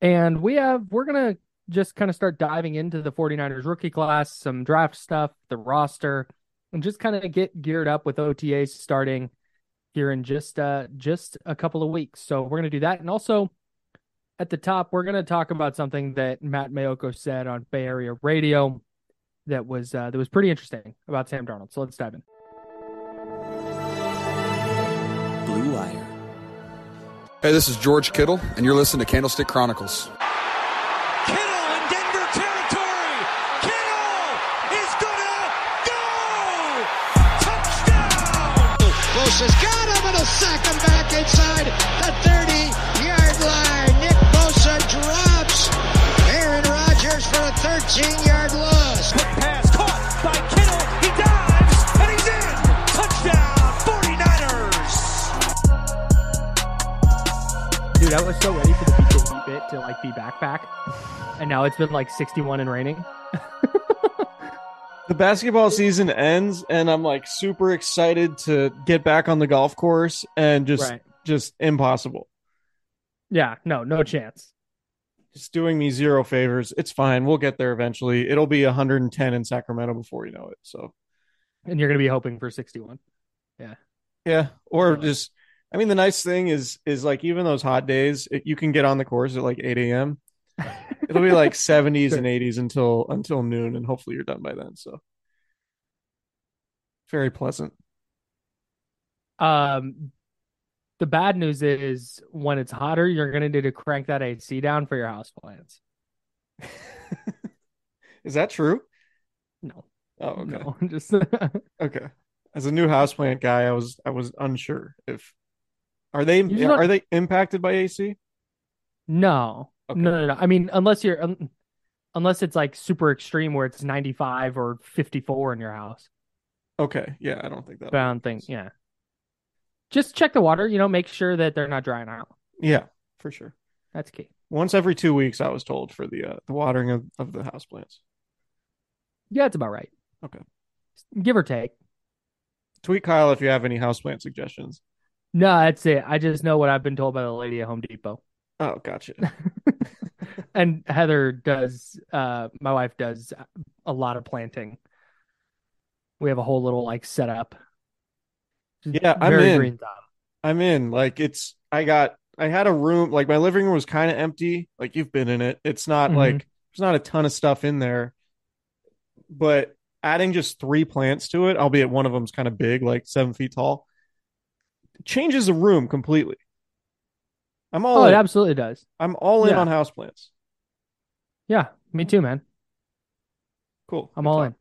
And we have, we're going to just kind of start diving into the 49ers rookie class, some draft stuff, the roster, and just kind of get geared up with OTAs starting here in just uh just a couple of weeks. So we're going to do that. And also, at the top, we're going to talk about something that Matt Maiocco said on Bay Area Radio that was uh, that was pretty interesting about Sam Darnold. So let's dive in. Blue Wire. Hey, this is George Kittle, and you're listening to Candlestick Chronicles. Kittle in Denver territory. Kittle is gonna go. Touchdown. Close has got him and a sack him back inside the 30 yard line. Nick Bosa drops Aaron Rodgers for a 13 Dude, I was so ready for the beat the bit to like be back back. And now it's been like 61 and raining. the basketball season ends and I'm like super excited to get back on the golf course and just Right. just impossible. Yeah, no, no chance. Just doing me zero favors. It's fine. We'll get there eventually. It'll be 110 in Sacramento before you know it. So, And you're going to be hoping for 61. Yeah. yeah, or just I mean the nice thing is is like even those hot days, it, you can get on the course at like 8 a.m. It'll be like 70s and 80s until until noon and hopefully you're done by then. So, very pleasant. Um, the bad news is when it's hotter, you're going to need to crank that AC down for your house plants. Is that true? No, Oh, okay. no, just Okay. As a new houseplant guy, I was I was unsure if are they are they impacted by AC? no, Okay. no, no, no. I mean, unless you're, un- unless it's like super extreme where it's 95 or 54 in your house. Okay. Yeah, I don't think that. But I don't think, yeah. Just check the water, you know, make sure that they're not drying out. Yeah, for sure. That's key. Once every two weeks, I was told for the uh, the watering of, of the house plants. Yeah, it's about right. Okay. Give or take. Tweet Kyle if you have any houseplant suggestions. No, that's it. I just know what I've been told by the lady at Home Depot. Oh, gotcha. and Heather does uh my wife does a lot of planting. We have a whole little like setup. Yeah, I'm in. green thumb. I'm in. Like it's I got I had a room like my living room was kind of empty. Like you've been in it. It's not Mhm. like there's not a ton of stuff in there. But adding just three plants to it, albeit one of them's kind of big, like seven feet tall, changes the room completely. I'm all Oh, in. it absolutely does. I'm all in Yeah. on houseplants. Yeah, me too, man. Cool. I'm Good all talk. in.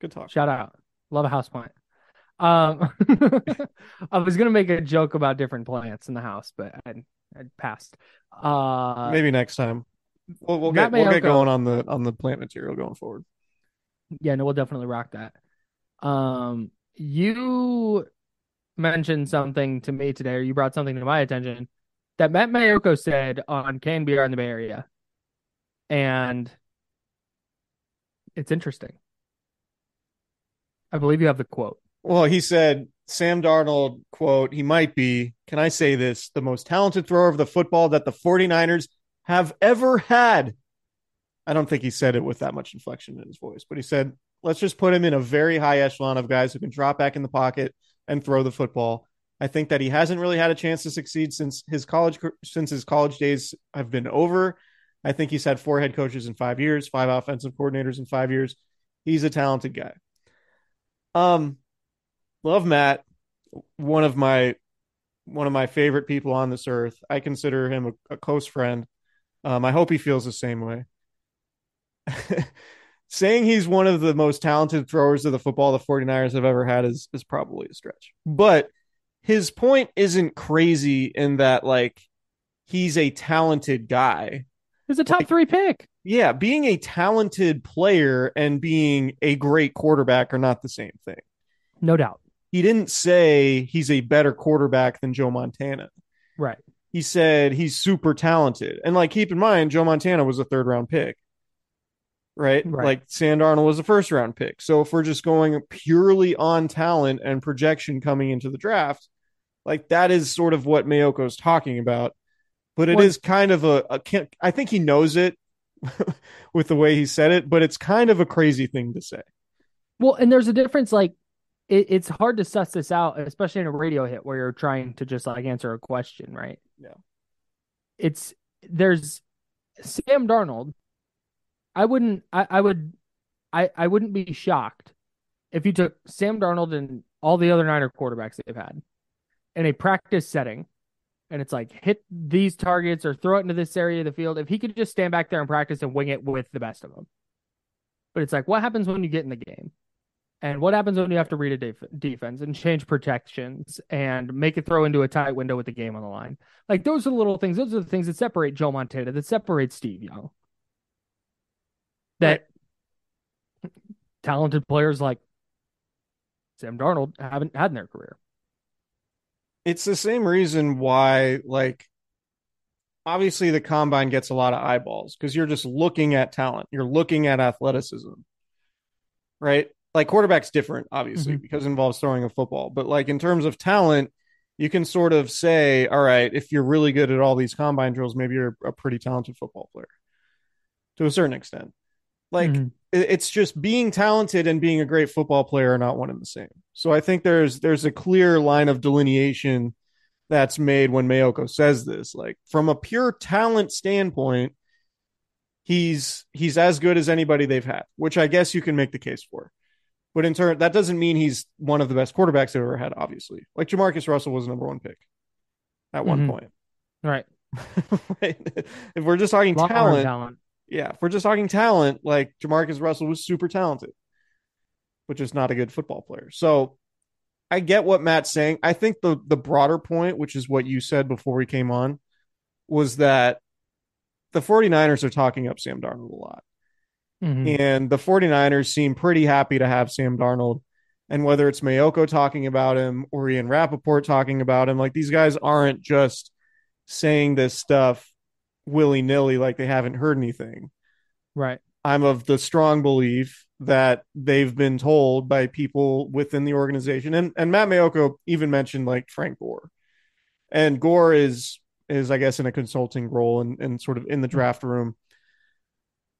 Good talk. Shout out. Love a house plant. Um I was gonna make a joke about different plants in the house, but I I passed. Uh Maybe next time. We'll, we'll get we'll get going on the on the plant material going forward. Yeah, no, we'll definitely rock that. Um, you mentioned something to me today, or you brought something to my attention that Matt Maiocco said on KNBR in the Bay Area, and it's interesting. I believe you have the quote. Well, he said Sam Darnold, quote, he might be, can I say this, the most talented thrower of the football that the 49ers have ever had. I don't think he said it with that much inflection in his voice, but he said, let's just put him in a very high echelon of guys who can drop back in the pocket and throw the football. I think that he hasn't really had a chance to succeed since his college since his college days have been over. I think he's had four head coaches in 5 years, five offensive coordinators in 5 years. He's a talented guy. Um love Matt, one of my one of my favorite people on this earth. I consider him a, a close friend. Um, I hope he feels the same way. Saying he's one of the most talented throwers of the football the 49ers have ever had is is probably a stretch. But his point isn't crazy in that like he's a talented guy. He's a top Like- three pick. Yeah, being a talented player and being a great quarterback are not the same thing. No doubt. He didn't say he's a better quarterback than Joe Montana. Right. He said he's super talented. And like keep in mind, Joe Montana was a third round pick. Right? Right. Like Sam Darnold was a first round pick. So if we're just going purely on talent and projection coming into the draft, like that is sort of what Maiocco's talking about. But it is kind of a, a can't, I think he knows it with the way he said it, but it's kind of a crazy thing to say. Well, and there's a difference. Like, it, it's hard to suss this out, especially in a radio hit where you're trying to just like answer a question, right? Yeah. It's there's Sam Darnold. I wouldn't. I, I would. I I wouldn't be shocked if you took Sam Darnold and all the other Niner quarterbacks they've had in a practice setting, and it's like hit these targets or throw it into this area of the field. If he could just stand back there and practice and wing it with the best of them. But it's like, what happens when you get in the game? And what happens when you have to read a def- defense and change protections and make it throw into a tight window with the game on the line? Like those are the little things. Those are the things that separate Joe Montana, that separate Steve Young. That talented players like Sam Darnold haven't had in their career. it's the same reason why like obviously the combine gets a lot of eyeballs because you're just looking at talent. You're looking at athleticism right? Like quarterback's different obviously Mhm. because it involves throwing a football. But like in terms of talent you can sort of say all right if you're really good at all these combine drills maybe you're a pretty talented football player. To a certain extent like Mhm. it's just being talented and being a great football player are not one and the same. So I think there's there's a clear line of delineation that's made when Maiocco says this. Like from a pure talent standpoint, he's he's as good as anybody they've had, which I guess you can make the case for. But in turn, that doesn't mean he's one of the best quarterbacks they've ever had. Obviously, like Jamarcus Russell was the number one pick at one Mhm. point. Right. right? If we're just talking talent, talent. Yeah, if we're just talking talent, like Jamarcus Russell was super talented, but just not a good football player. So I get what Matt's saying. I think the the broader point, which is what you said before we came on, was that the 49ers are talking up Sam Darnold a lot. Mhm. And the 49ers seem pretty happy to have Sam Darnold. And whether it's Maiocco talking about him or Ian Rapoport talking about him, like these guys aren't just saying this stuff willy nilly like they haven't heard anything. Right. I'm of the strong belief that they've been told by people within the organization. And and Matt Maiocco even mentioned like Frank Gore. And Gore is is I guess in a consulting role and, and sort of in the draft room.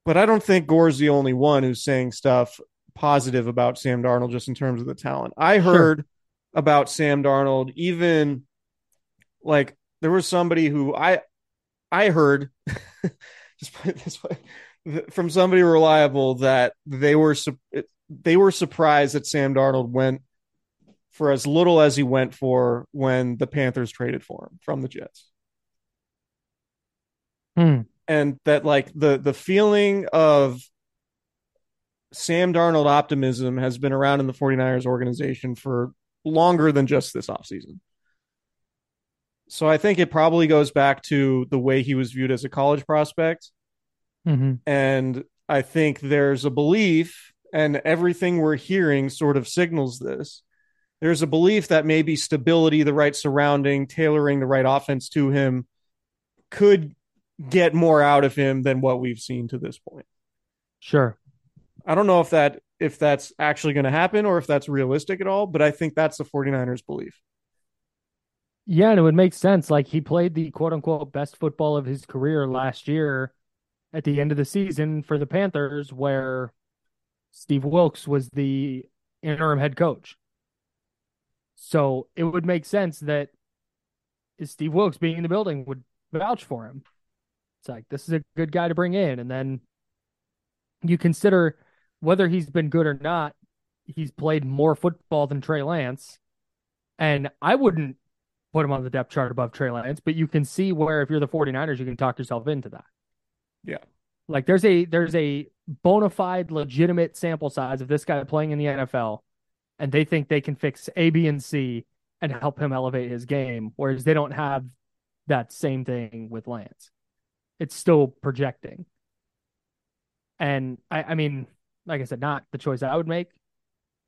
But I don't think Gore's the only one who's saying stuff positive about Sam Darnold just in terms of the talent. I Sure. heard about Sam Darnold even like there was somebody who I I heard just put it this way from somebody reliable that they were they were surprised that Sam Darnold went for as little as he went for when the Panthers traded for him from the Jets. Hmm. And that like the the feeling of Sam Darnold optimism has been around in the 49ers organization for longer than just this offseason. So I think it probably goes back to the way he was viewed as a college prospect Mhm. and I think there's a belief, and everything we're hearing sort of signals this. There's a belief that maybe stability, the right surrounding, tailoring the right offense to him could get more out of him than what we've seen to this point. Sure. I don't know if that if that's actually going to happen or if that's realistic at all, but I think that's the 49ers belief. Yeah, and it would make sense. Like he played the quote unquote best football of his career last year at the end of the season for the Panthers, where Steve Wilks was the interim head coach. So it would make sense that Steve Wilks being in the building would vouch for him. It's like this is a good guy to bring in, and then you consider whether he's been good or not. He's played more football than Trey Lance, and I wouldn't put him on the depth chart above Trey Lance, but you can see where if you're the 49ers, you can talk yourself into that. Yeah. Like there's a there's a bona fide legitimate sample size of this guy playing in the NFL and they think they can fix A, B, and C and help him elevate his game, whereas they don't have that same thing with Lance. It's still projecting. And I, I mean, like I said, not the choice I would make,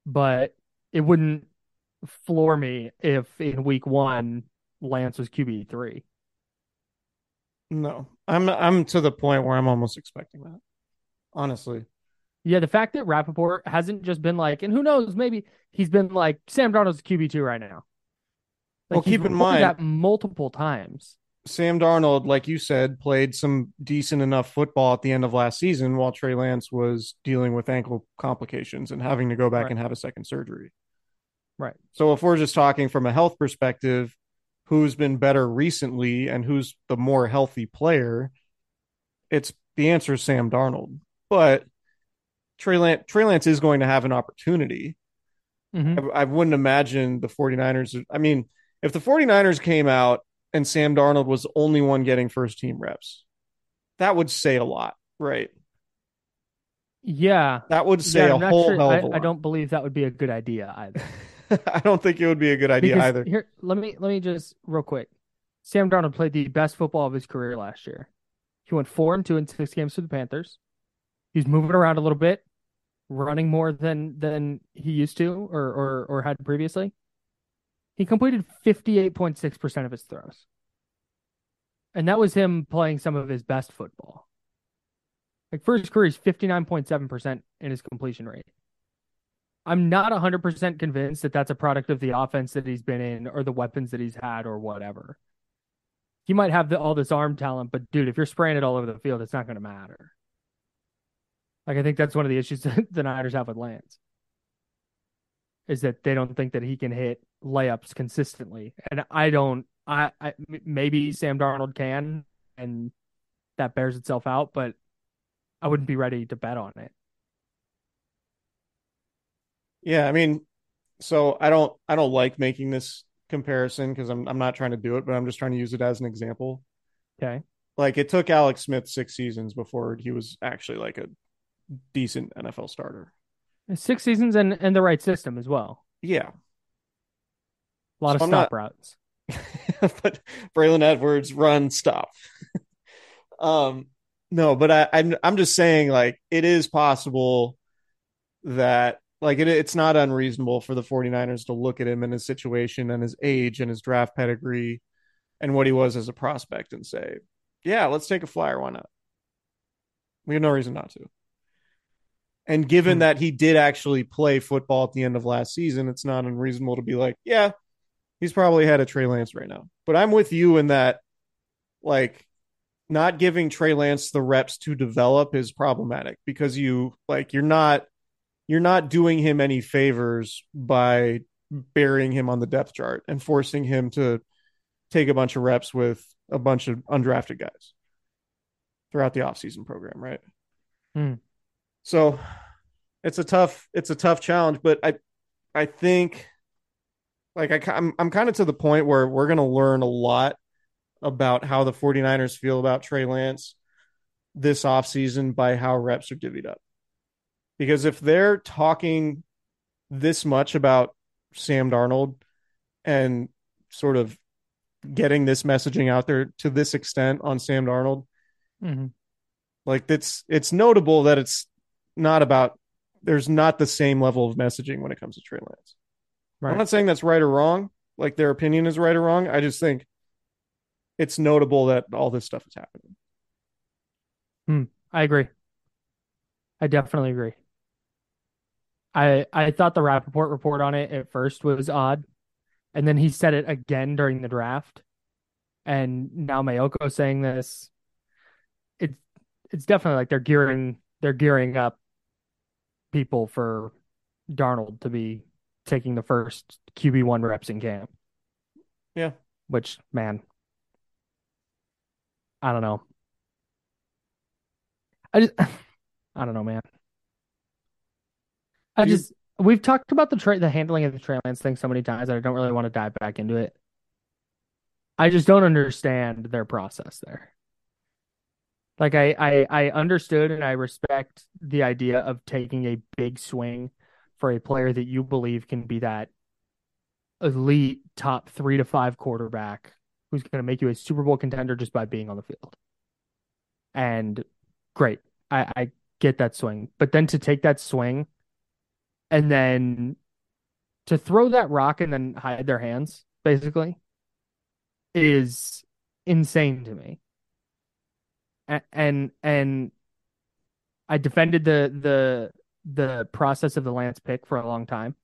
but it wouldn't floor me if in week one Lance was QB three. No, I'm I'm to the point where I'm almost expecting that. Honestly, Yeah, the fact that Rapoport hasn't just been like, and who knows, maybe he's been like Sam Darnold's QB two right now. Like, Well, keep in mind- that multiple times. Sam Darnold, like you said, played some decent enough football at the end of last season while Trey Lance was dealing with ankle complications and having to go back Right. and have a second surgery. Right. So if we're just talking from a health perspective, who's been better recently and who's the more healthy player, it's the answer is Sam Darnold. But Trey Lance, Trey Lance is going to have an opportunity. Mhm. I, I wouldn't imagine the 49ers. I mean, if the 49ers came out and Sam Darnold was the only one getting first team reps, that would say a lot, right? Yeah. That would say yeah, a whole sure- hell of a lot. I don't believe that would be a good idea either. I don't think it would be a good idea Because either. Here, let me let me just real quick. Sam Darnold played the best football of his career last year. He went four and two in six games for the Panthers. He's moving around a little bit, running more than than he used to or or or had previously. He completed fifty eight point six percent of his throws, and that was him playing some of his best football. Like for his career, he's fifty nine point seven percent in his completion rate. I'm not 100% convinced that that's a product of the offense that he's been in or the weapons that he's had or whatever. He might have the, all this arm talent, but dude, if you're spraying it all over the field, it's not going to matter. Like, I think that's one of the issues that the Niners have with Lance is that they don't think that he can hit layups consistently. And I don't, I maybe Sam Darnold can, and that bears itself out, but I wouldn't be ready to bet on it. Yeah, I mean, so I don't I don't like making this comparison because I'm I'm not trying to do it, but I'm just trying to use it as an example. Okay. Like it took Alex Smith six seasons before he was actually like a decent NFL starter. Six seasons and, and the right system as well. Yeah. A lot So of I'm stop not- routes. but Braylon Edwards run stop. um no, but I I'm I'm just saying like it is possible that like it, it's not unreasonable for the 49ers to look at him and his situation and his age and his draft pedigree and what he was as a prospect and say, yeah, let's take a flyer. Why not? We have no reason not to. And given Hmm. that he did actually play football at the end of last season, it's not unreasonable to be like, yeah, he's probably had a Trey Lance right now. But I'm with you in that, like, not giving Trey Lance the reps to develop is problematic because you like you're not you're not doing him any favors by burying him on the depth chart and forcing him to take a bunch of reps with a bunch of undrafted guys throughout the offseason program, right? Hmm. So it's a tough it's a tough challenge, but I I think like I, I'm I'm kind of to the point where we're going to learn a lot about how the 49ers feel about Trey Lance this offseason by how reps are divvied up. Because if they're talking this much about Sam Darnold and sort of getting this messaging out there to this extent on Sam Darnold, hmm like it's it's notable that it's not about there's not the same level of messaging when it comes to Trey Lance. Right. I'm not saying that's right or wrong, like their opinion is right or wrong. I just think it's notable that all this stuff is happening. I agree. I definitely agree. I I thought the Rapoport report on it at first was odd, and then he said it again during the draft, and now Maiocco saying this. It's it's definitely like they're gearing they're gearing up people for Darnold to be taking the first QB one reps in camp. Yeah. Which man, I don't know. I just I don't know, man. I You- just we've talked about the tra- the handling of the Trey Lance thing so many times that I don't really want to dive back into it. I just don't understand their process there. Like I, I I understood and I respect the idea of taking a big swing for a player that you believe can be that elite top three to five quarterback who's going to make you a Super Bowl contender just by being on the field. And great, I, I get that swing, but then to take that swing and then to throw that rock and then hide their hands, basically, is insane to me. A- And and I defended the the the process of the Lance pick for a long time,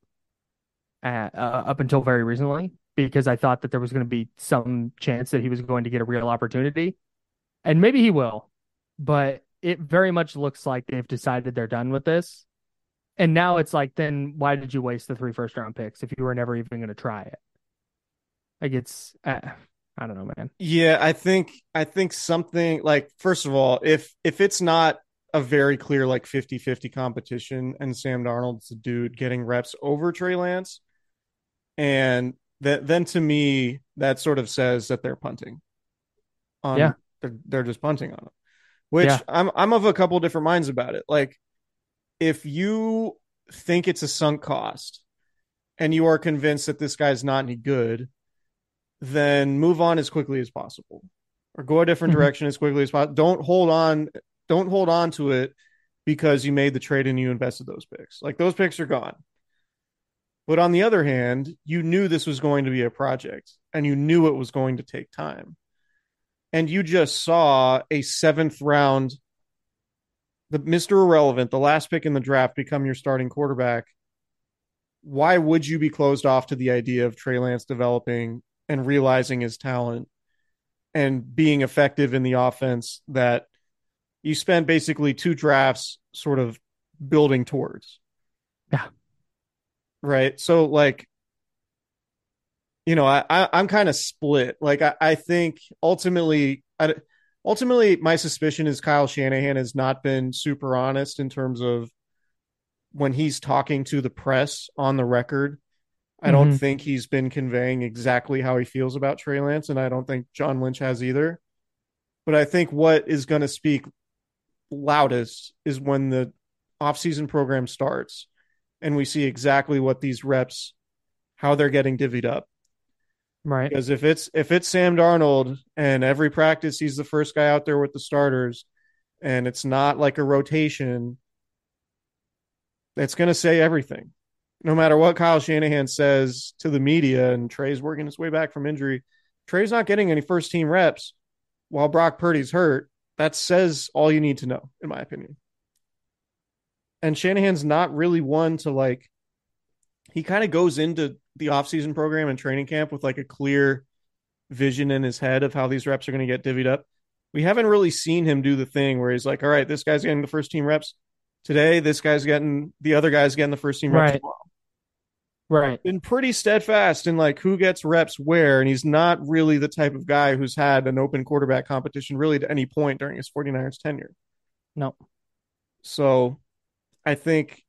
uh, uh, up until very recently, because I thought that there was going to be some chance that he was going to get a real opportunity, and maybe he will, but it very much looks like they've decided they're done with this. And now it's like, then why did you waste the three first round picks if you were never even going to try it? Like it's, uh, I don't know, man. Yeah, I think I think something like first of all, if if it's not a very clear like 50-50 competition and Sam Darnold's the dude getting reps over Trey Lance, and that then to me that sort of says that they're punting. On Yeah. they're they're just punting on him. Which Yeah. I'm I'm of a couple different minds about it. Like if you think it's a sunk cost and you are convinced that this guy's not any good, then move on as quickly as possible or go a different Mhm. direction as quickly as possible. Don't hold on don't hold on to it because you made the trade and you invested those picks. Like those picks are gone. But on the other hand, you knew this was going to be a project and you knew it was going to take time. And you just saw a seventh round, the Mr. Irrelevant, the last pick in the draft, become your starting quarterback. Why would you be closed off to the idea of Trey Lance developing and realizing his talent and being effective in the offense that you spent basically two drafts sort of building towards? Yeah. Right. So like you know, I, I I'm kind of split. Like I, I think ultimately, I, ultimately, my suspicion is Kyle Shanahan has not been super honest in terms of when he's talking to the press on the record. I don't Mhm. think he's been conveying exactly how he feels about Trey Lance, and I don't think John Lynch has either. But I think what is going to speak loudest is when the offseason program starts and we see exactly what these reps, how they're getting divvied up. Right. Because if it's if it's Sam Darnold and every practice he's the first guy out there with the starters, and it's not like a rotation, it's going to say everything. No matter what Kyle Shanahan says to the media, and Trey's working his way back from injury, Trey's not getting any first team reps while Brock Purdy's hurt. That says all you need to know, in my opinion. And Shanahan's not really one to like he kind of goes into the offseason program and training camp with like a clear vision in his head of how these reps are going to get divvied up. We haven't really seen him do the thing where he's like, all right, this guy's getting the first team reps today. This guy's getting the other guy's getting the first team reps Right. tomorrow. Right. Been pretty steadfast in like who gets reps where. And he's not really the type of guy who's had an open quarterback competition really to any point during his 49ers tenure. No. So I think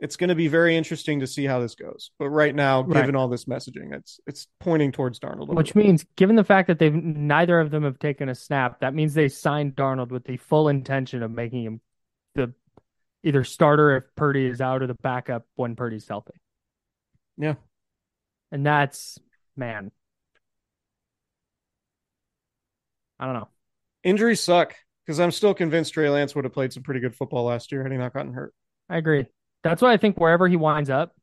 it's going to be very interesting to see how this goes. But right now, Right. given all this messaging, it's it's pointing towards Darnold. Which means, given the fact that they've neither of them have taken a snap, that means they signed Darnold with the full intention of making him the either starter if Purdy is out or the backup when Purdy's healthy. yeah, And that's man. I don't know. injuries suck because I'm still convinced Trey Lance would have played some pretty good football last year had he not gotten hurt. I agree. That's why I think wherever he winds up,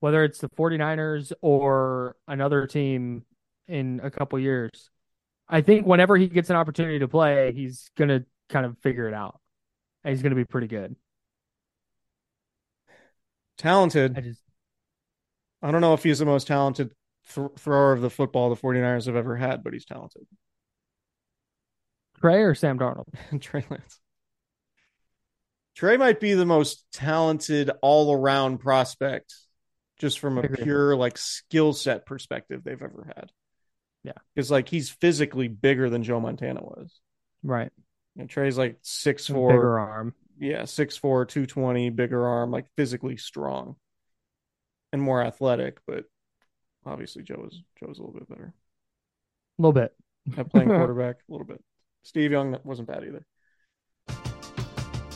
whether it's the 49ers or another team in a couple years, I think whenever he gets an opportunity to play, he's going to kind of figure it out. And he's going to be pretty good. talented. I just I don't know if he's the most talented th- thrower of the football the 49ers have ever had, but he's talented. Trey or Sam Darnold. Trey Lance. Trey might be the most talented all around prospect, just from a pure like skill set perspective they've ever had. Yeah. Because like he's physically bigger than Joe Montana was. Right. And Trey's like six four, Bigger arm. yeah, six four, two twenty, bigger arm, like physically strong and more athletic, but obviously Joe is Joe's a little bit better A little bit. at playing quarterback, a little bit. Steve Young wasn't bad either.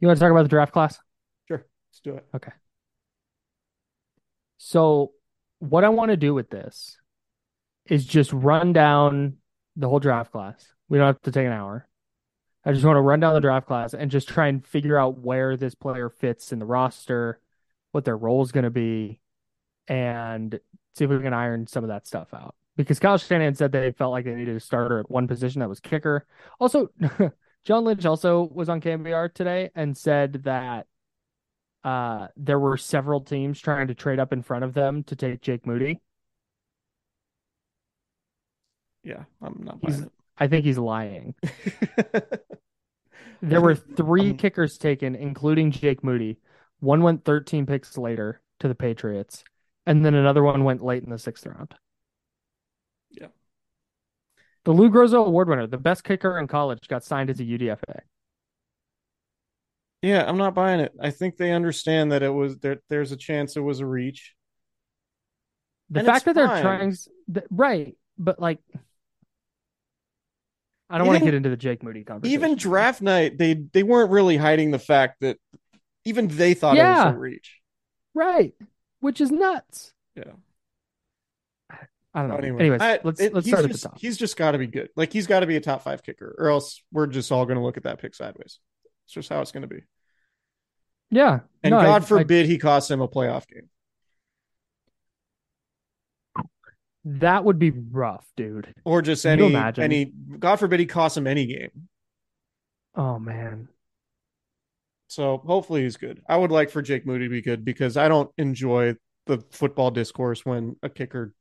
You want to talk about the draft class? Sure, let's do it. Okay. So, what I want to do with this is just run down the whole draft class. We don't have to take an hour. I just want to run down the draft class and just try and figure out where this player fits in the roster, what their role is going to be, and see if we can iron some of that stuff out. Because Kyle Shanahan said they felt like they needed a starter at one position that was kicker. Also, John Lynch also was on KNBR today and said that uh, there were several teams trying to trade up in front of them to take Jake Moody. Yeah, I'm not He's- buying I think he's lying. There were three Um, kickers taken, including Jake Moody. One went 13 picks later to the Patriots, and then another one went late in the sixth round. Yeah. The Lou Groza Award winner, the best kicker in college, got signed as a UDFA. yeah, I'm not buying it. I think they understand that it was there. There's a chance it was a reach. The And fact that they're trying, right? But like, I don't want to get into the Jake Moody conversation. Even draft night, they they weren't really hiding the fact that even they thought it was a reach. right, which is nuts. Yeah. I don't know. Anyway, Anyways, I- let's it- let's he's start at just, the top. He's just got to be good. Like he's got to be a top five kicker, or else we're just all going to look at that pick sideways. It's just how it's going to be. Yeah, And no, God I- forbid he costs him a playoff game. that would be rough, dude. or just Can any any God forbid he costs him any game. Oh man, So hopefully he's good. I would like for Jake Moody to be good because I don't enjoy the football discourse when a kicker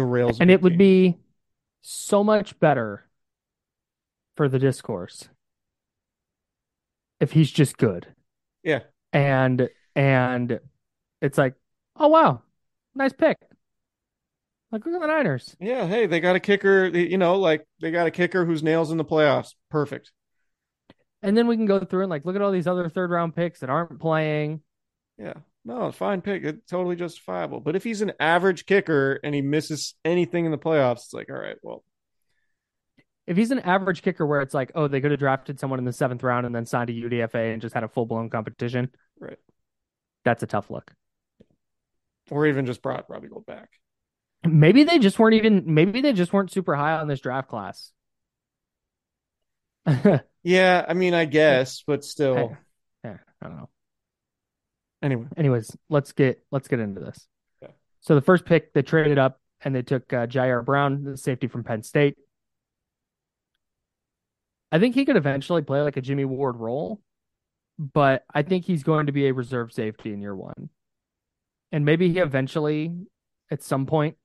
derails. a and it would be so much better for the discourse if he's just good. yeah, And and it's like, oh wow, nice pick. Like look at the Niners. Yeah, hey, they got a kicker. You know, like they got a kicker who's nails in the playoffs. Perfect. And then we can go through and like look at all these other third round picks that aren't playing. Yeah, no, fine pick. It's totally justifiable. But if he's an average kicker and he misses anything in the playoffs, it's like, all right, well, If he's an average kicker where it's like, oh, they could have drafted someone in the seventh round and then signed a UDFA and just had a full blown competition, right. that's a tough look. Or even just brought Robbie Gould back. Maybe they just weren't even maybe they just weren't super high on this draft class. Yeah, I mean, I guess, but still. yeah, I don't know. Anyway, Anyways, let's get let's get into this. Okay. So the first pick, they traded up and they took uh, Ji'Ayir Brown, the safety from Penn State. I think he could eventually play like a Jimmy Ward role, but I think he's going to be a reserve safety in year one, and maybe he eventually, at some point,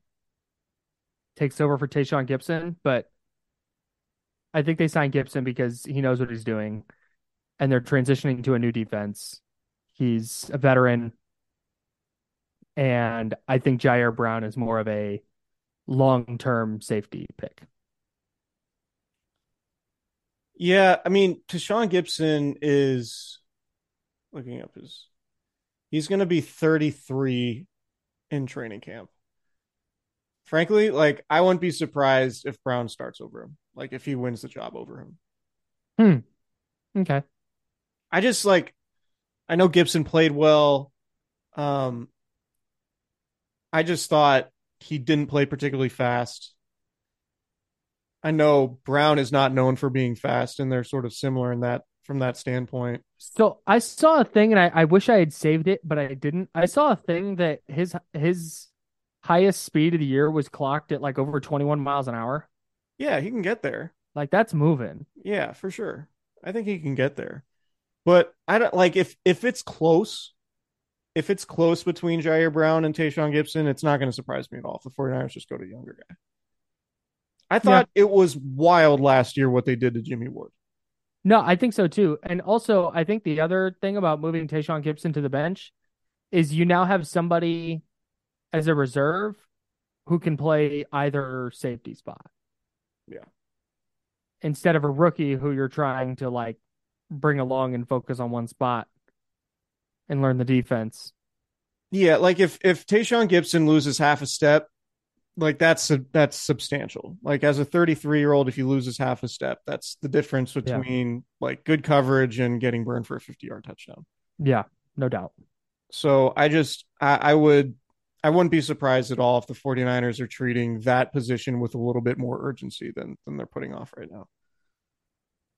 takes over for Tashaun Gipson. But I think they signed Gipson because he knows what he's doing, and they're transitioning to a new defense. He's a veteran. And I think Ji'Ayir Brown is more of a long term safety pick. yeah, I mean, Tashaun Gipson is looking up his. He's going to be 33 in training camp. Frankly, like, I wouldn't be surprised if Brown starts over him, like, if he wins the job over him. Hmm. Okay. I just like I know Gipson played well. Um I just thought he didn't play particularly fast. I know Brown is not known for being fast and they're sort of similar in that from that standpoint. So I saw a thing and I, I wish I had saved it, but I didn't. I saw a thing that his his highest speed of the year was clocked at like over 21 miles an hour. Yeah, he can get there. Like that's moving. Yeah, for sure. I think he can get there. But I don't like if if it's close, if it's close between Ji'Ayir Brown and Tashaun Gipson, it's not going to surprise me at all if the 49ers just go to younger guy. I thought it was wild last year what they did to Jimmy Ward. No, I think so too. And also, I think the other thing about moving Tashaun Gipson to the bench is you now have somebody as a reserve who can play either safety spot. Yeah. Instead of a rookie who you're trying to like bring along and focus on one spot and learn the defense. Yeah, like if if Tashaun Gipson loses half a step, like that's that's substantial. Like as a 33 year old, if he loses half a step, that's the difference between like good coverage and getting burned for a 50 yard touchdown. Yeah, no doubt. So I just I, I would I wouldn't be surprised at all if the 49ers are treating that position with a little bit more urgency than than they're putting off right now.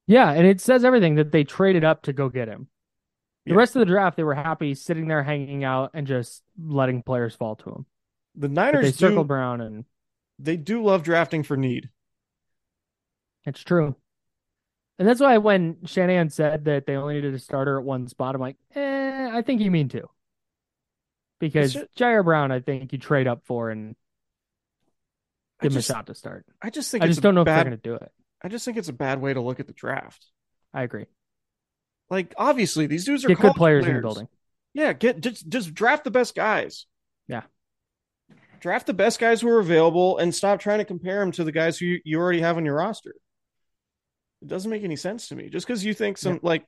Yeah, and it says everything that they traded up to go get him. The Yeah. rest of the draft, they were happy sitting there hanging out and just letting players fall to them. The But Niners they do, Brown, and they do love drafting for need. it's true. And that's why when Shanahan said that they only needed a starter at one spot, I'm like, eh, I think you mean to. Because It's Ji'Ayir Brown, I think you trade up for and I give him just, a shot to start. I just think I just don't know if bad, they're going to do it. I just think it's a bad way to look at the draft. I agree. Like obviously these dudes are good college players in the building. Yeah, get just just draft the best guys. Yeah. Draft the best guys who are available and stop trying to compare them to the guys who you, you already have on your roster. It doesn't make any sense to me. Just because you think some like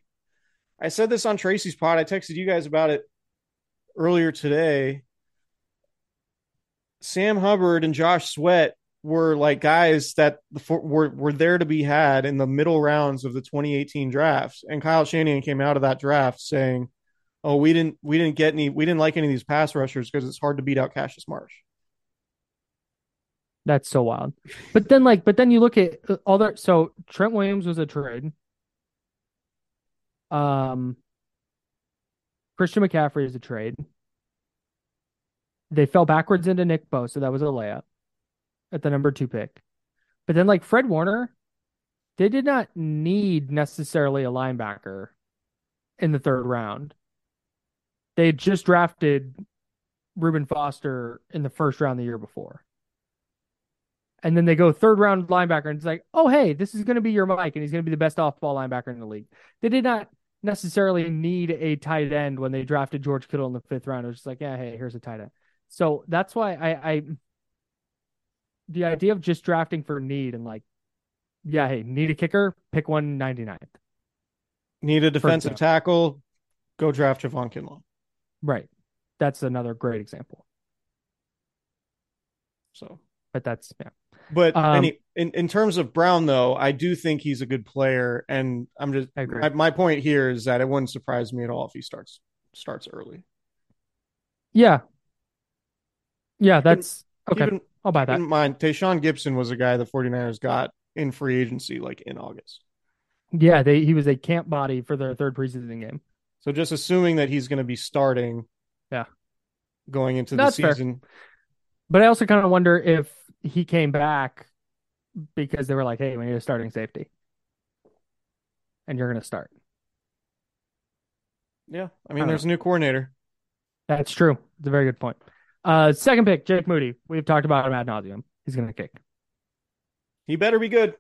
I said this on Tracy's pod, I texted you guys about it earlier today. Sam Hubbard and Josh Sweat were like guys that were were there to be had in the middle rounds of the 2018 drafts, and Kyle Shanahan came out of that draft saying, "Oh, we didn't we didn't get any we didn't like any of these pass rushers because it's hard to beat out Cassius Marsh." That's so wild. But then, like, but then you look at uh, all that. So Trent Williams was a trade. Um, Christian McCaffrey is a trade. They fell backwards into Nick Bosa. That was a layup at the number two pick. But then, like Fred Warner, they did not need necessarily a linebacker in the third round. They just drafted Reuben Foster in the first round the year before. And then they go third round linebacker, and it's like, oh, hey, this is going to be your Mike, and he's going to be the best off ball linebacker in the league. They did not necessarily need a tight end when they drafted George Kittle in the fifth round. It was just like, yeah, hey, here's a tight end. So that's why I, I the idea of just drafting for need and like, yeah, hey, need a kicker, pick one ninety ninth. Need a defensive tackle, go draft Javon Kinlaw. Right. That's another great example. So, But that's yeah. but Um, any, in in terms of Brown though, I do think he's a good player, and I'm just I my point here is that it wouldn't surprise me at all if he starts starts early. Yeah. Yeah, that's okay. In, I'll buy that. in mind, Tashaun Gipson was a guy the 49ers got in free agency like in August. Yeah, they he was a camp body for their third preseason game. So just assuming that he's going to be starting, Yeah. going into That's the fair. season. But I also kind of wonder if he came back because they were like, "Hey, we need a starting safety," and you're going to start. Yeah, I I mean, don't there's a new coordinator. That's true. It's a very good point. Uh, second pick, Jake Moody. We've talked about him ad nauseum. He's going to kick. He better be good.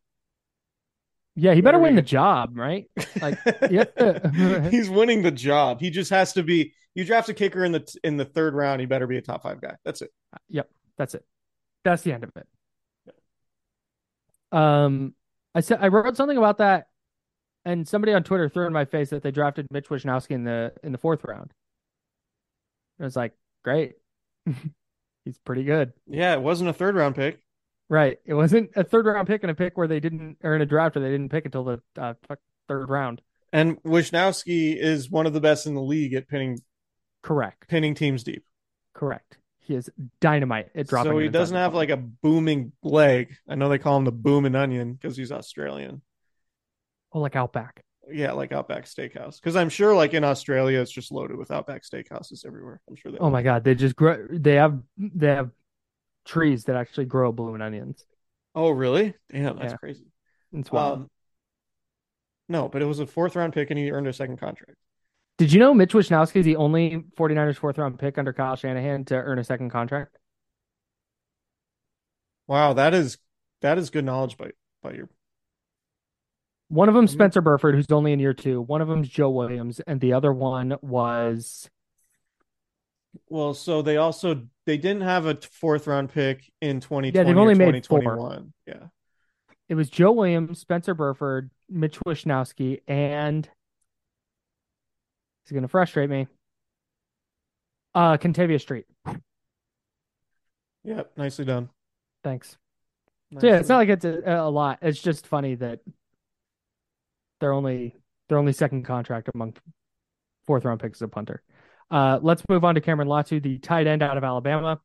Yeah, he better Better win be the job, right? Like, yeah. he's winning the job. He just has to be. You draft a kicker in the in the third round. He better be a top five guy. That's it. Yep, that's it. That's the end of it. Um, I said I wrote something about that, and somebody on Twitter threw in my face that they drafted Mitch Wishnowsky in the in the fourth round. I was like, great, he's pretty good, Yeah, it wasn't a third round pick. right? It wasn't a third round pick and a pick where they didn't, or in a draft where they didn't pick until the uh, third round. And Wishnowsky is one of the best in the league at pinning Correct, pinning teams deep. correct. He is dynamite at dropping. So he doesn't have like a booming leg. I know they call him the booming onion because he's Australian. oh, like Outback. Yeah, like Outback Steakhouse. Because I'm sure, like in Australia, it's just loaded with Outback Steakhouses everywhere. I'm sure they. Oh my god, they just grow. They have they have trees that actually grow blooming onions. Oh really? Damn, that's Yeah. crazy. It's wild. Um, no, but it was a fourth round pick, and he earned a second contract. Did you know Mitch Wishnowsky is the only 49ers fourth round pick under Kyle Shanahan to earn a second contract? Wow, that is that is good knowledge by by your. One of them Mhm. Spencer Burford, who's only in year two. One of them's Joe Williams, and the other one was Well, so they also they didn't have a fourth round pick in 2020 Yeah, they've only made four. 2021. Yeah. it was Joe Williams, Spencer Burford, Mitch Wishnowsky, and he's gonna frustrate me. Uh Kentavius Street. Yep, nicely done. Thanks. Nicely So yeah, it's not like it's a, a lot. It's just funny that they're only they're only second contract among fourth round picks as a punter. Uh, let's move on to Cameron Latu, the tight end out of Alabama.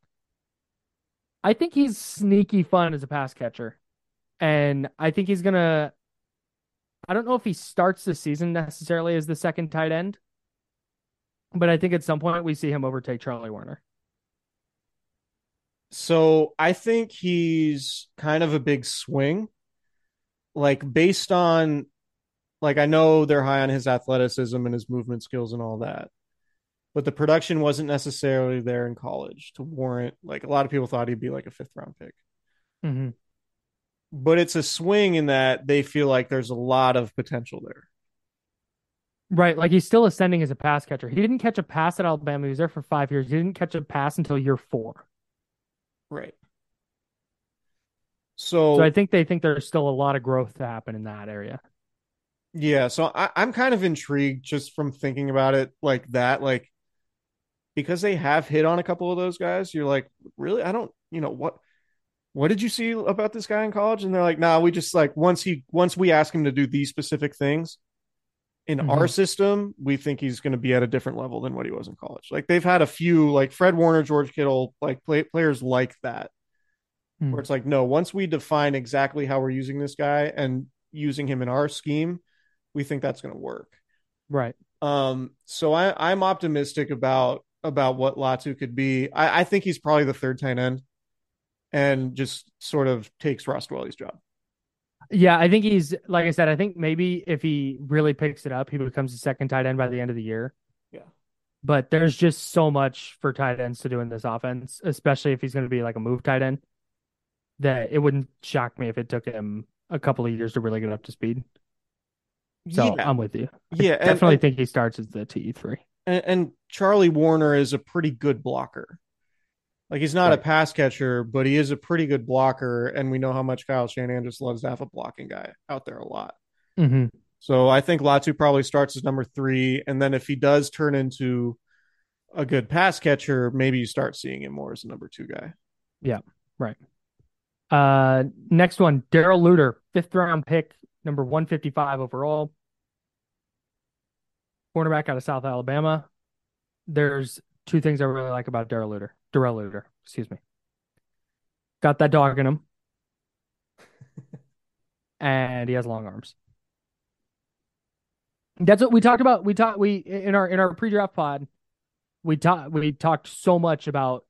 I think he's sneaky fun as a pass catcher, and I think he's gonna. I don't know if he starts the season necessarily as the second tight end, but I think at some point we see him overtake Charlie Woerner. So I think he's kind of a big swing. Like based on like I know they're high on his athleticism and his movement skills and all that. But the production wasn't necessarily there in college to warrant like a lot of people thought he'd be like a fifth round pick. Mm-hmm. But it's a swing in that they feel like there's a lot of potential there. Right, like he's still ascending as a pass catcher. He didn't catch a pass at Alabama. He was there for five years. He didn't catch a pass until year four. Right. So, So I think they think there's still a lot of growth to happen in that area. Yeah, so I, I'm kind of intrigued just from thinking about it like that, like because they have hit on a couple of those guys. You're like, really? I don't, you know what? What did you see about this guy in college? And they're like, nah, we just like once he once we ask him to do these specific things in Mhm. our system, we think he's going to be at a different level than what he was in college. Like they've had a few, like Fred Warner, George Kittle, like play, players like that Hmm. where it's like, no, once we define exactly how we're using this guy and using him in our scheme, we think that's going to work. Right. Um, so I, I'm optimistic about about what Latu could be. I, I think he's probably the third tight end, and just sort of takes Ross Dwelley's job. Yeah, I think he's like I said. I think maybe if he really picks it up, he becomes the second tight end by the end of the year. Yeah. But there's just so much for tight ends to do in this offense, especially if he's going to be like a move tight end. That it wouldn't shock me if it took him a couple of years to really get up to speed. So yeah, I'm with you. yeah, and, Definitely and, think he starts as the TE three. and, and Charlie Woerner is a pretty good blocker. Like he's not a pass catcher, but he is a pretty good blocker, and we know how much Kyle Shanahan just loves to have a blocking guy out there a lot. Mm-hmm. So I think Latu probably starts as number three, and then if he does turn into a good pass catcher, maybe you start seeing him more as a number two guy. Yeah, right. Uh, next one, Daryl Luter, fifth round pick, number 155 overall. Cornerback out of South Alabama. There's two things I really like about Daryl Luter. Darrell Luter, excuse me. Got that dog in him. and he has long arms. That's what we talked about. We talked we in our in our pre-draft pod, we talked we talked so much about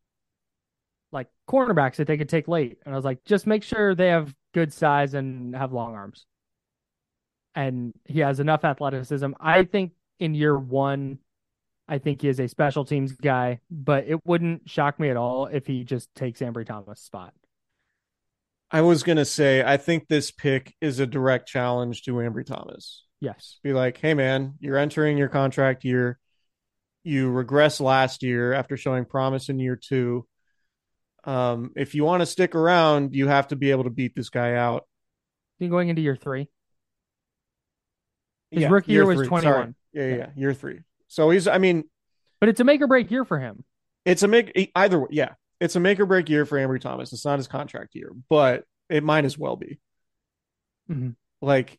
like cornerbacks that they could take late. And I was like, just make sure they have good size and have long arms. And he has enough athleticism. I think in year one, I think he is a special teams guy, but it wouldn't shock me at all if he just takes Ambry Thomas' spot. I was gonna say I think this pick is a direct challenge to Ambry Thomas. Yes. Be like, hey man, you're entering your contract year. You regress last year after showing promise in year two. Um, if you want to stick around, you have to be able to beat this guy out. Going into year three. His Yeah, rookie year was three. 21. Sorry. Yeah, yeah, yeah, year three. So he's, I mean, But it's a make or break year for him. it's a make either way. Yeah, it's a make or break year for Ambry Thomas. It's not his contract year, but it might as well be. Mhm. Like,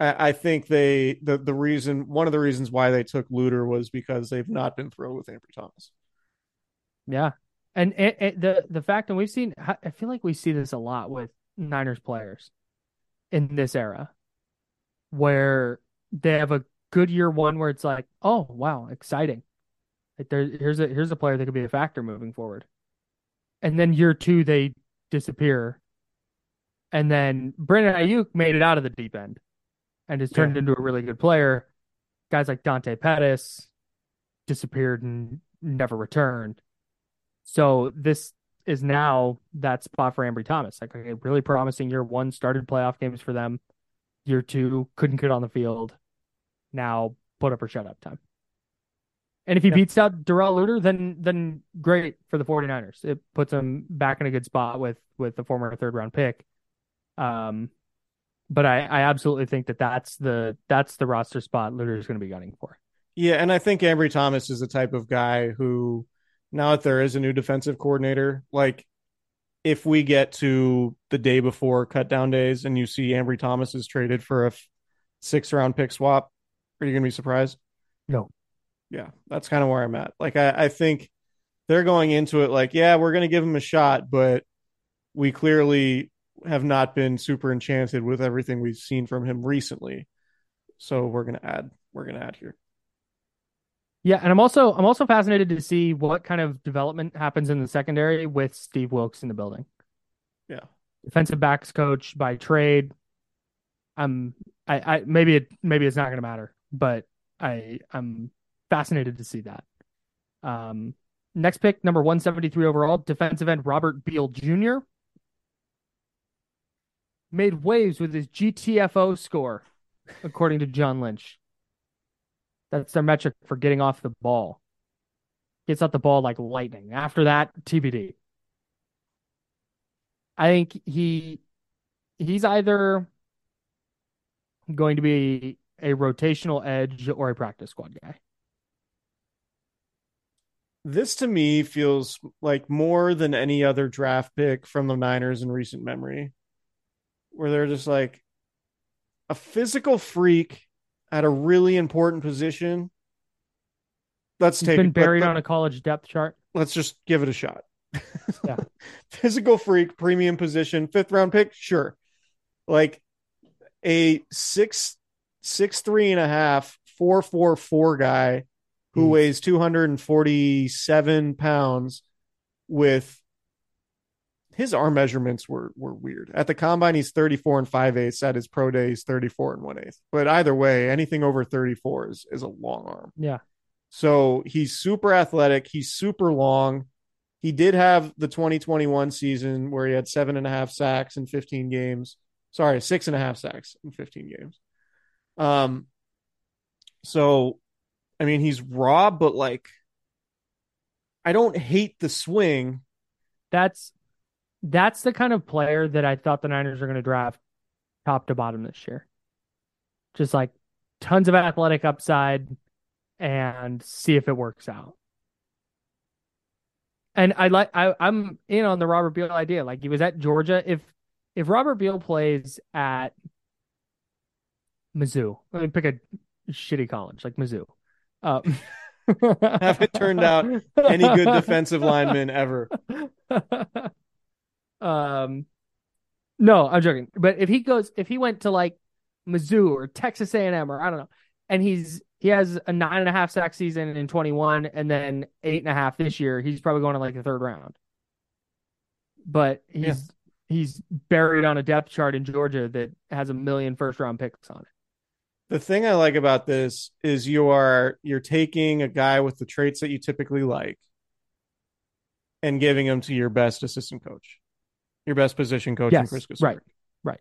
I, I think they the the reason one of the reasons why they took Luter was because they've not been thrilled with Ambry Thomas. Yeah. And it, it, the the fact and we've seen, I feel like we see this a lot with Niners players in this era, where they have a good year one where it's like, oh wow, exciting. Like there, here's a here's a player that could be a factor moving forward, and then year two they disappear, and then Brandon Aiyuk made it out of the deep end, and has turned Yeah. into a really good player. Guys like Dante Pettis disappeared and never returned. So this is now that spot for Ambry Thomas. Like, okay, really promising year one, started playoff games for them. Year two, couldn't get on the field. Now put up or shut up time. And if he Yeah. beats out Darrell Luter, then then great for the 49ers. It puts him back in a good spot with with the former third round pick. Um, but I, I absolutely think that that's the that's the roster spot Luter is going to be gunning for. Yeah, and I think Ambry Thomas is the type of guy who, now that there is a new defensive coordinator, like if we get to the day before cut down days and you see Ambry Thomas is traded for a f- six round pick swap, are you going to be surprised? No. Yeah, that's kind of where I'm at. Like, I, I think they're going into it like, yeah, we're going to give him a shot, but we clearly have not been super enchanted with everything we've seen from him recently. So we're going to add, we're going to add here. Yeah, and I'm also I'm also fascinated to see what kind of development happens in the secondary with Steve Wilks in the building. Yeah. Defensive backs coach by trade. I'm I, I maybe it maybe it's not gonna matter, but I I'm fascinated to see that. Um next pick, number 173 overall, defensive end Robert Beal Jr. Made waves with his GTFO score, according to John Lynch. That's their metric for getting off the ball. Gets out the ball like lightning. After that, TBD. I think he he's either going to be a rotational edge or a practice squad guy. This to me feels like more than any other draft pick from the Niners in recent memory, where they're just like a physical freak at a really important position. Let's He's take been it. buried Let- on a college depth chart. Let's just give it a shot. Yeah. physical freak, premium position, fifth round pick, sure. Like a six, six, three and a half, four, four, four guy who Hmm. weighs 247 pounds with his arm measurements were were weird. At the combine, he's 34 and 5 eighths. At his pro day, he's 34 and 1 eighth. But either way, anything over 34 is, is a long arm. Yeah. So he's super athletic. He's super long. He did have the 2021 season where he had seven and a half sacks in 15 games. Sorry, six and a half sacks in 15 games. Um, so I mean, he's raw, but like, I don't hate the swing. That's that's the kind of player that I thought the Niners are going to draft top to bottom this year. Just like tons of athletic upside and see if it works out. And I like I, I'm in on the Robert Beal idea. Like he was at Georgia. If if Robert Beal plays at Mizzou, let me pick a shitty college like Mizzou. Uh, Haven't turned out any good defensive linemen ever. um, no, I'm joking. But if he goes, if he went to like Mizzou or Texas A&M or I don't know, and he's he has a nine and a half sack season in 21 and then eight and a half this year, he's probably going to like the third round. But he's Yeah. he's buried on a depth chart in Georgia that has a million first round picks on it. The thing I like about this is you are you're taking a guy with the traits that you typically like and giving him to your best assistant coach, your best position coach in Yes, Chris right, right.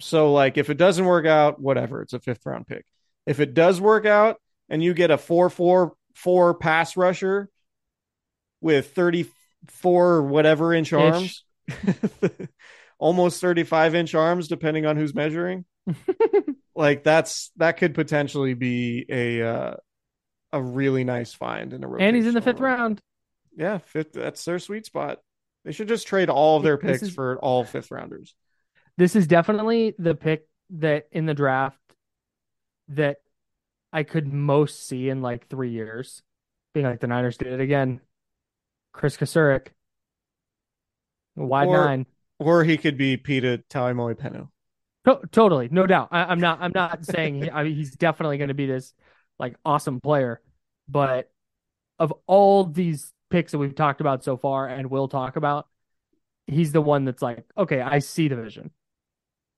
So like if it doesn't work out, whatever, it's a fifth round pick. If it does work out and you get a four four four pass rusher with thirty four whatever inch arms, almost thirty five inch arms, depending on who's measuring. like that's that could potentially be a uh, a really nice find in a And he's in the fifth role. round. Yeah, fifth. That's their sweet spot. They should just trade all of their picks is- for all fifth rounders. This is definitely the pick that in the draft that I could most see in like three years. Being like the Niners did it again. Chris Kasurik. Wide Or- nine. Or he could be Pita Taumoepenu. To- totally, no doubt. I- I'm not. I'm not saying he- I mean, he's definitely going to be this like awesome player, but of all these picks that we've talked about so far and will talk about, he's the one that's like, okay, I see the vision,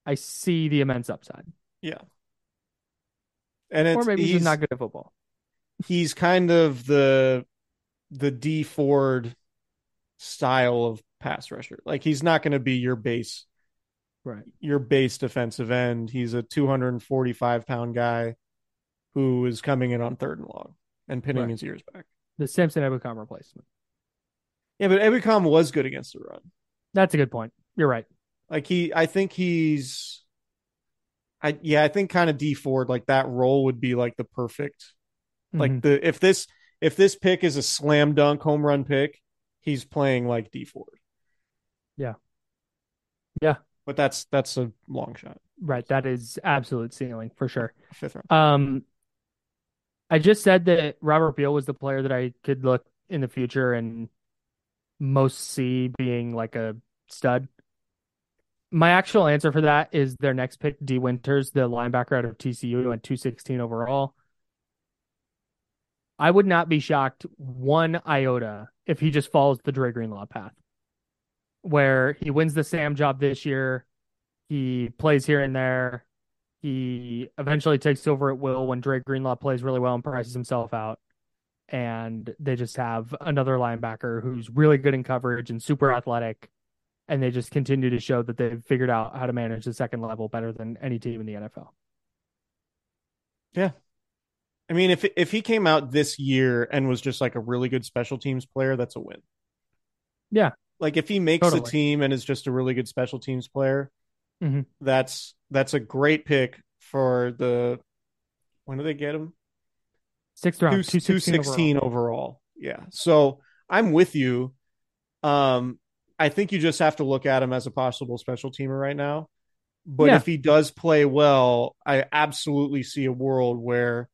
I see the immense upside, Yeah. And it's or maybe he's, he's not good at football. he's kind of the the Dee Ford style of pass rusher. Like he's not going to be your base Right. your base defensive end. He's a 245 pound guy who is coming in on third and long and pinning Right. his ears back. The Samson Ebukam replacement. Yeah, but Ebukam was good against the run. That's a good point. You're right. Like he, I think he's, I yeah, I think kind of Dee Ford like that role would be like the perfect, like Mhm. the if this if this pick is a slam dunk home run pick, he's playing like Dee Ford. Yeah. Yeah. But that's that's a long shot. right. That is absolute ceiling for sure. Fifth round. Um, I just said that Robert Beal was the player that I could look in the future and most see being like a stud. My actual answer for that is their next pick, Dee Winters, the linebacker out of TCU, who went 216 overall. I would not be shocked one iota if he just follows the Dre Greenlaw path, where he wins the Sam job this year, he plays here and there, he eventually takes over at will when Dre Greenlaw plays really well and prices himself out. And they just have another linebacker who's really good in coverage and super athletic. And they just continue to show that they've figured out how to manage the second level better than any team in the NFL. Yeah. I mean, if if he came out this year and was just like a really good special teams player, that's a win. Yeah. Like if he makes Totally. the team and is just a really good special teams player, Mhm. that's that's a great pick for the. When do they get him? Sixth round, Two- 216 216 overall. overall. Yeah. So I'm with you. Um, I think you just have to look at him as a possible special teamer right now. But Yeah. if he does play well, I absolutely see a world where,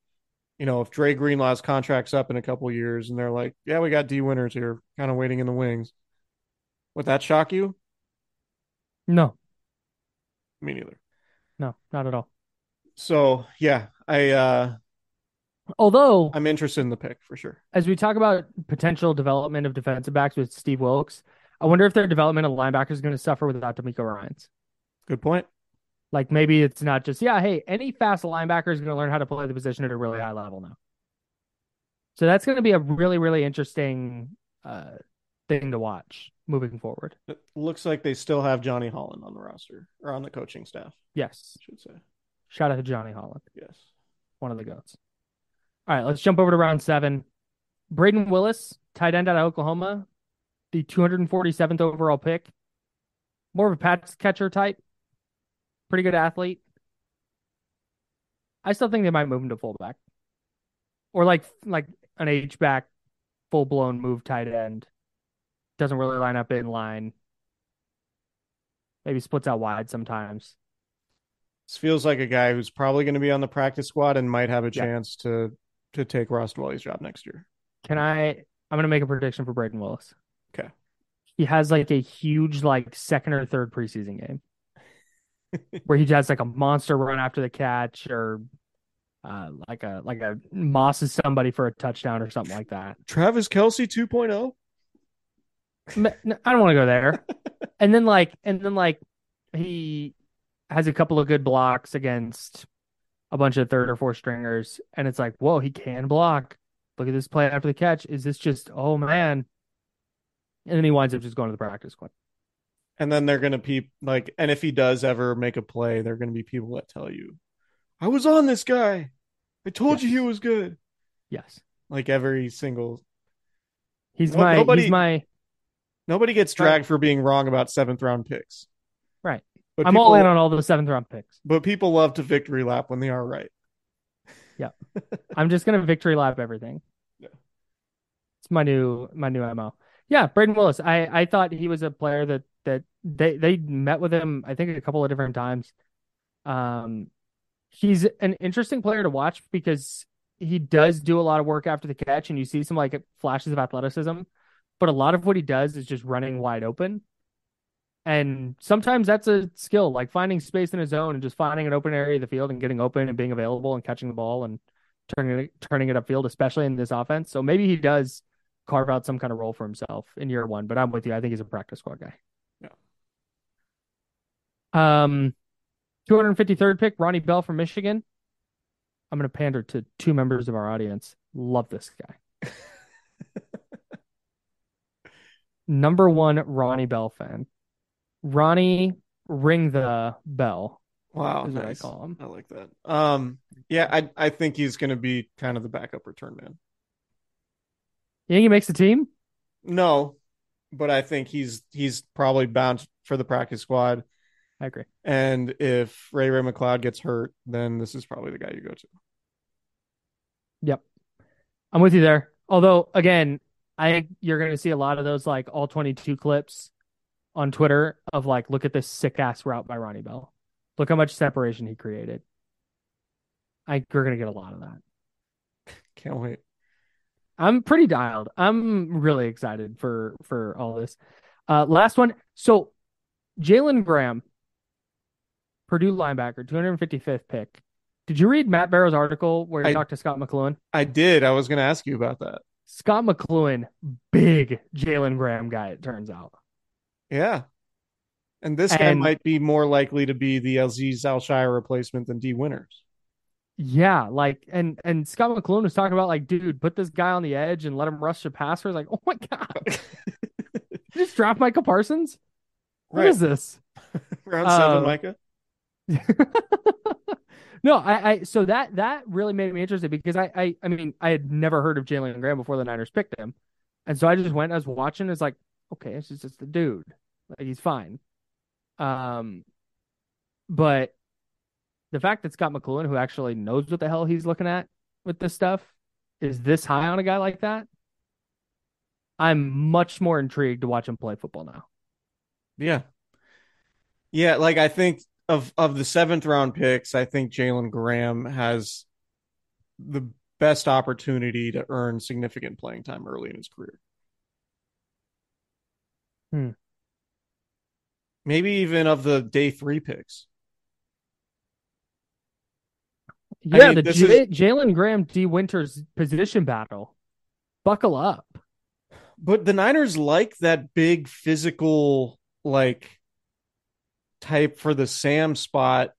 you know, if Dre Greenlaw's contract's up in a couple years and they're like, yeah, we got Dee Winters here, kind of waiting in the wings. Would that shock you? No, Me neither. no, not at all. So yeah, I uh Although, I'm interested in the pick for sure. as we talk about potential development of defensive backs with Steve Wilks, I wonder if their development of linebackers is going to suffer without DeMeco Ryans. Good point. Like maybe it's not just, yeah, hey, any fast linebacker is going to learn how to play the position at a really high level now. So that's going to be a really, really interesting uh, thing to watch moving forward. It looks like they still have Johnny Holland on the roster or on the coaching staff, Yes. I should say. Shout out to Johnny Holland, Yes. one of the goats. All right, let's jump over to round seven. Brayden Willis, tight end out of Oklahoma. the 247th overall pick. More of a pass catcher type. Pretty good athlete. I still think they might move him to fullback. Or like like an H back full blown move tight end. Doesn't really line up in line. Maybe splits out wide sometimes. This feels like a guy who's probably going to be on the practice squad and might have a Yeah. chance to to take Ross Dwelley's job next year. Can I I'm gonna make a prediction for Brayden Willis. Okay. He has like a huge like second or third preseason game. where he has like a monster run after the catch or uh like a like a mosses somebody for a touchdown or something like that. Travis Kelce oh? 2.0. I don't want to go there. and then like and then like he has a couple of good blocks against a bunch of third or fourth stringers and it's like, "Whoa, he can block. Look at this play after the catch. Is this just oh man?" And then he winds up just going to the practice squad. And then they're going to be like, and if he does ever make a play, they're going to be people that tell you, I was on this guy. I told you he was good. Yes. Like every single, He's No- my nobody- he's my nobody gets Right. dragged for being wrong about seventh round picks. Right. But I'm people, all in on all the seventh round picks. But people love to victory lap when they are right. Yeah. I'm just gonna victory lap everything. Yeah. It's my new my new MO. Yeah, Brayden Willis. I I thought he was a player that that they they met with him I think a couple of different times. Um he's an interesting player to watch because he does do a lot of work after the catch and you see some like flashes of athleticism, but a lot of what he does is just running wide open. And sometimes that's a skill, like finding space in his zone and just finding an open area of the field and getting open and being available and catching the ball and turning it turning it upfield, especially in this offense. So maybe he does carve out some kind of role for himself in year one. But I'm with you. I think he's a practice squad guy. Yeah. Um, 253rd pick, Ronnie Bell from Michigan. I'm going to pander to two members of our audience. Love this guy. Number one, Ronnie Bell fan. Ronnie, ring the bell. Wow. Is what I call him. I like that. Um, yeah, I I think he's going to be kind of the backup return man. You think he makes the team? No, but I think he's he's probably bound for the practice squad. I agree. And if Ray-Ray McCloud gets hurt, then this is probably the guy you go to. Yep. I'm with you there. Although again, I think you're going to see a lot of those like all 22 clips on Twitter of like look at this sick ass route by Ronnie Bell. Look how much separation he created. I we're going to get a lot of that. Can't wait. I'm pretty dialed. I'm really excited for for all this. Uh last one. So Jalen Graham, Purdue linebacker, 255th pick. Did you read Matt Barrows' article where he I- talked to Scott McCloughan? I did. I was going to ask you about that. Scott McCloughan, big Jalen Graham guy, it turns out. Yeah. And this guy might be more likely to be the Azeez Al-Shaair replacement than Dee Winters. Yeah, like and and Scott McCloughan was talking about like, dude, put this guy on the edge and let him rush the passer. Like, oh my god, just draft Michael Parsons. What Right. is this? Round seven, Uh, Micah. No, I, I so that that really made me interested because I I I mean I had never heard of Jalen Graham before the Niners picked him, and so I just went. I was watching. It's like okay, it's just it's the dude. Like he's fine. Um, but the fact that Scott McCloughan, who actually knows what the hell he's looking at with this stuff, is this high on a guy like that. I'm much more intrigued to watch him play football now. Yeah. Yeah, like I think of of the seventh round picks, I think Jalen Graham has the best opportunity to earn significant playing time early in his career. Hmm. Maybe even of the day three picks. Yeah, mean, the J- is- Jalen Graham Dee Winters position battle. Buckle up. But the Niners like that big physical like type for the Sam spot,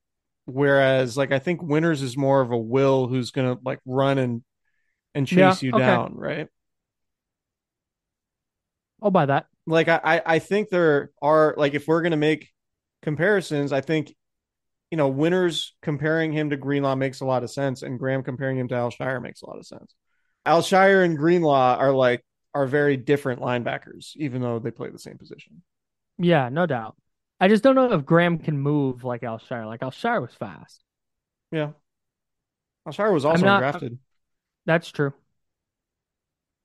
whereas like I think Winters is more of a Will who's gonna like run and and chase Yeah, you okay. down, right? I'll buy that. Like I I I think there are like if we're gonna make comparisons, I think you know Winters comparing him to Greenlaw makes a lot of sense, and Graham comparing him to Al-Shaair makes a lot of sense. Al-Shaair and Greenlaw are like are very different linebackers, even though they play the same position. Yeah, no doubt. I just don't know if Graham can move like Al-Shaair. Like Al-Shaair was fast. Yeah. Al-Shaair was also not- drafted. That's true.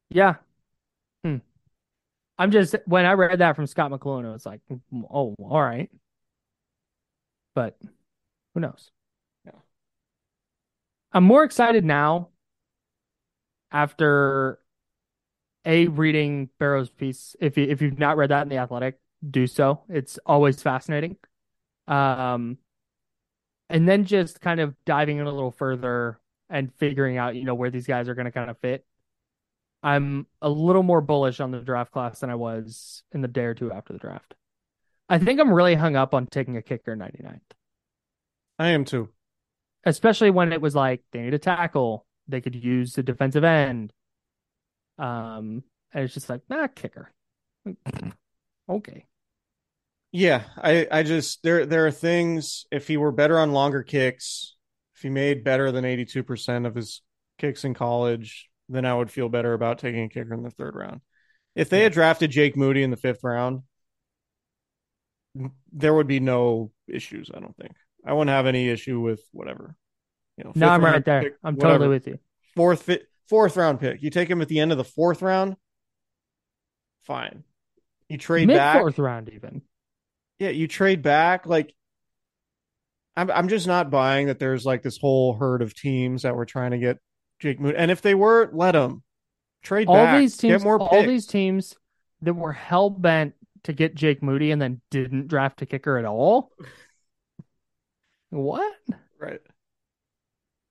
Yeah. Hmm. I'm just when I read that from Scott McCloughan, I was like, "Mm, oh, all right. But who knows? Yeah. I'm more excited now after a reading Barrows' piece. If you if you've not read that in the Athletic, do so. It's always fascinating. Um, and then just kind of diving in a little further and figuring out, you know, where these guys are going to kind of fit. I'm a little more bullish on the draft class than I was in the day or two after the draft. I think I'm really hung up on taking a kicker 99th, I am too. especially when it was like they need a tackle, they could use the defensive end. Um, and it's just like, nah, kicker. okay. Yeah, I, I just there there are things if he were better on longer kicks, if he made better than 82% of his kicks in college, then I would feel better about taking a kicker in the third round. If they had drafted Jake Moody in the fifth round, there would be no issues, I don't think. I wouldn't have any issue with whatever. You know, No, I'm right there. pick, I'm whatever. totally with you. Fourth fourth round pick. You take him at the end of the fourth round, fine. You trade Mid back. fourth round, even. Yeah, you trade back. Like, I'm I'm just not buying that there's like this whole herd of teams that were trying to get Jake Moody. And if they were, let them trade all back. these teams, get more all picks. these teams that were hell bent to get Jake Moody and then didn't draft a kicker at all. What? right.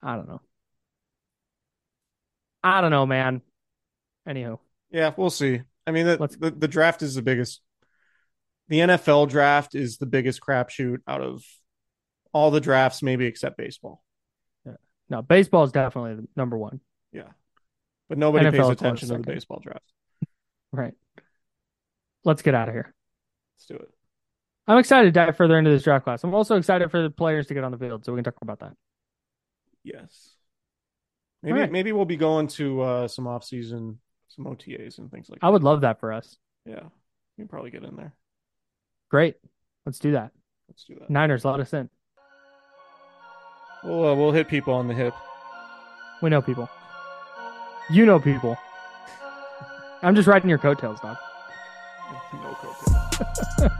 I don't know. I don't know, man. Anywho, Yeah, we'll see. I mean, the, the the draft is the biggest. The NFL draft is the biggest crapshoot out of all the drafts, maybe except baseball. Yeah. no, baseball is definitely the number one. Yeah, but nobody NFL pays attention to the baseball draft. Right. Let's get out of here. Let's do it. I'm excited to dive further into this draft class. I'm also excited for the players to get on the field, so we can talk about that. Yes. Maybe right. maybe we'll be going to uh, some off season, some OTAs and things like that. I would love that for us. Yeah, you can probably get in there. Great. Let's do that. Let's do that. Niners, let us in. We'll uh, we'll hit people on the hip. We know people. You know people. I'm just riding your coattails, dog. No cocaine.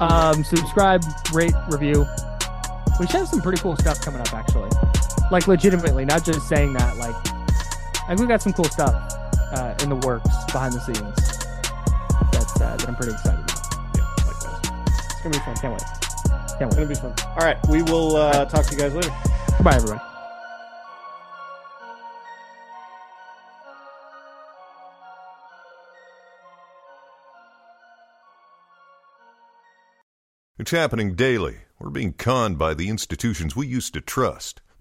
Um, subscribe, rate, review. We should have some pretty cool stuff coming up, actually. Like, legitimately, not just saying that. Like, I think we got some cool stuff uh, in the works behind the scenes that, uh, that I'm pretty excited about. yeah, likewise. It's gonna be fun. Can't wait. Can't wait. It's gonna be fun. All right, we will uh, talk to you guys later. Goodbye, everybody. It's happening daily. We're being conned by the institutions we used to trust.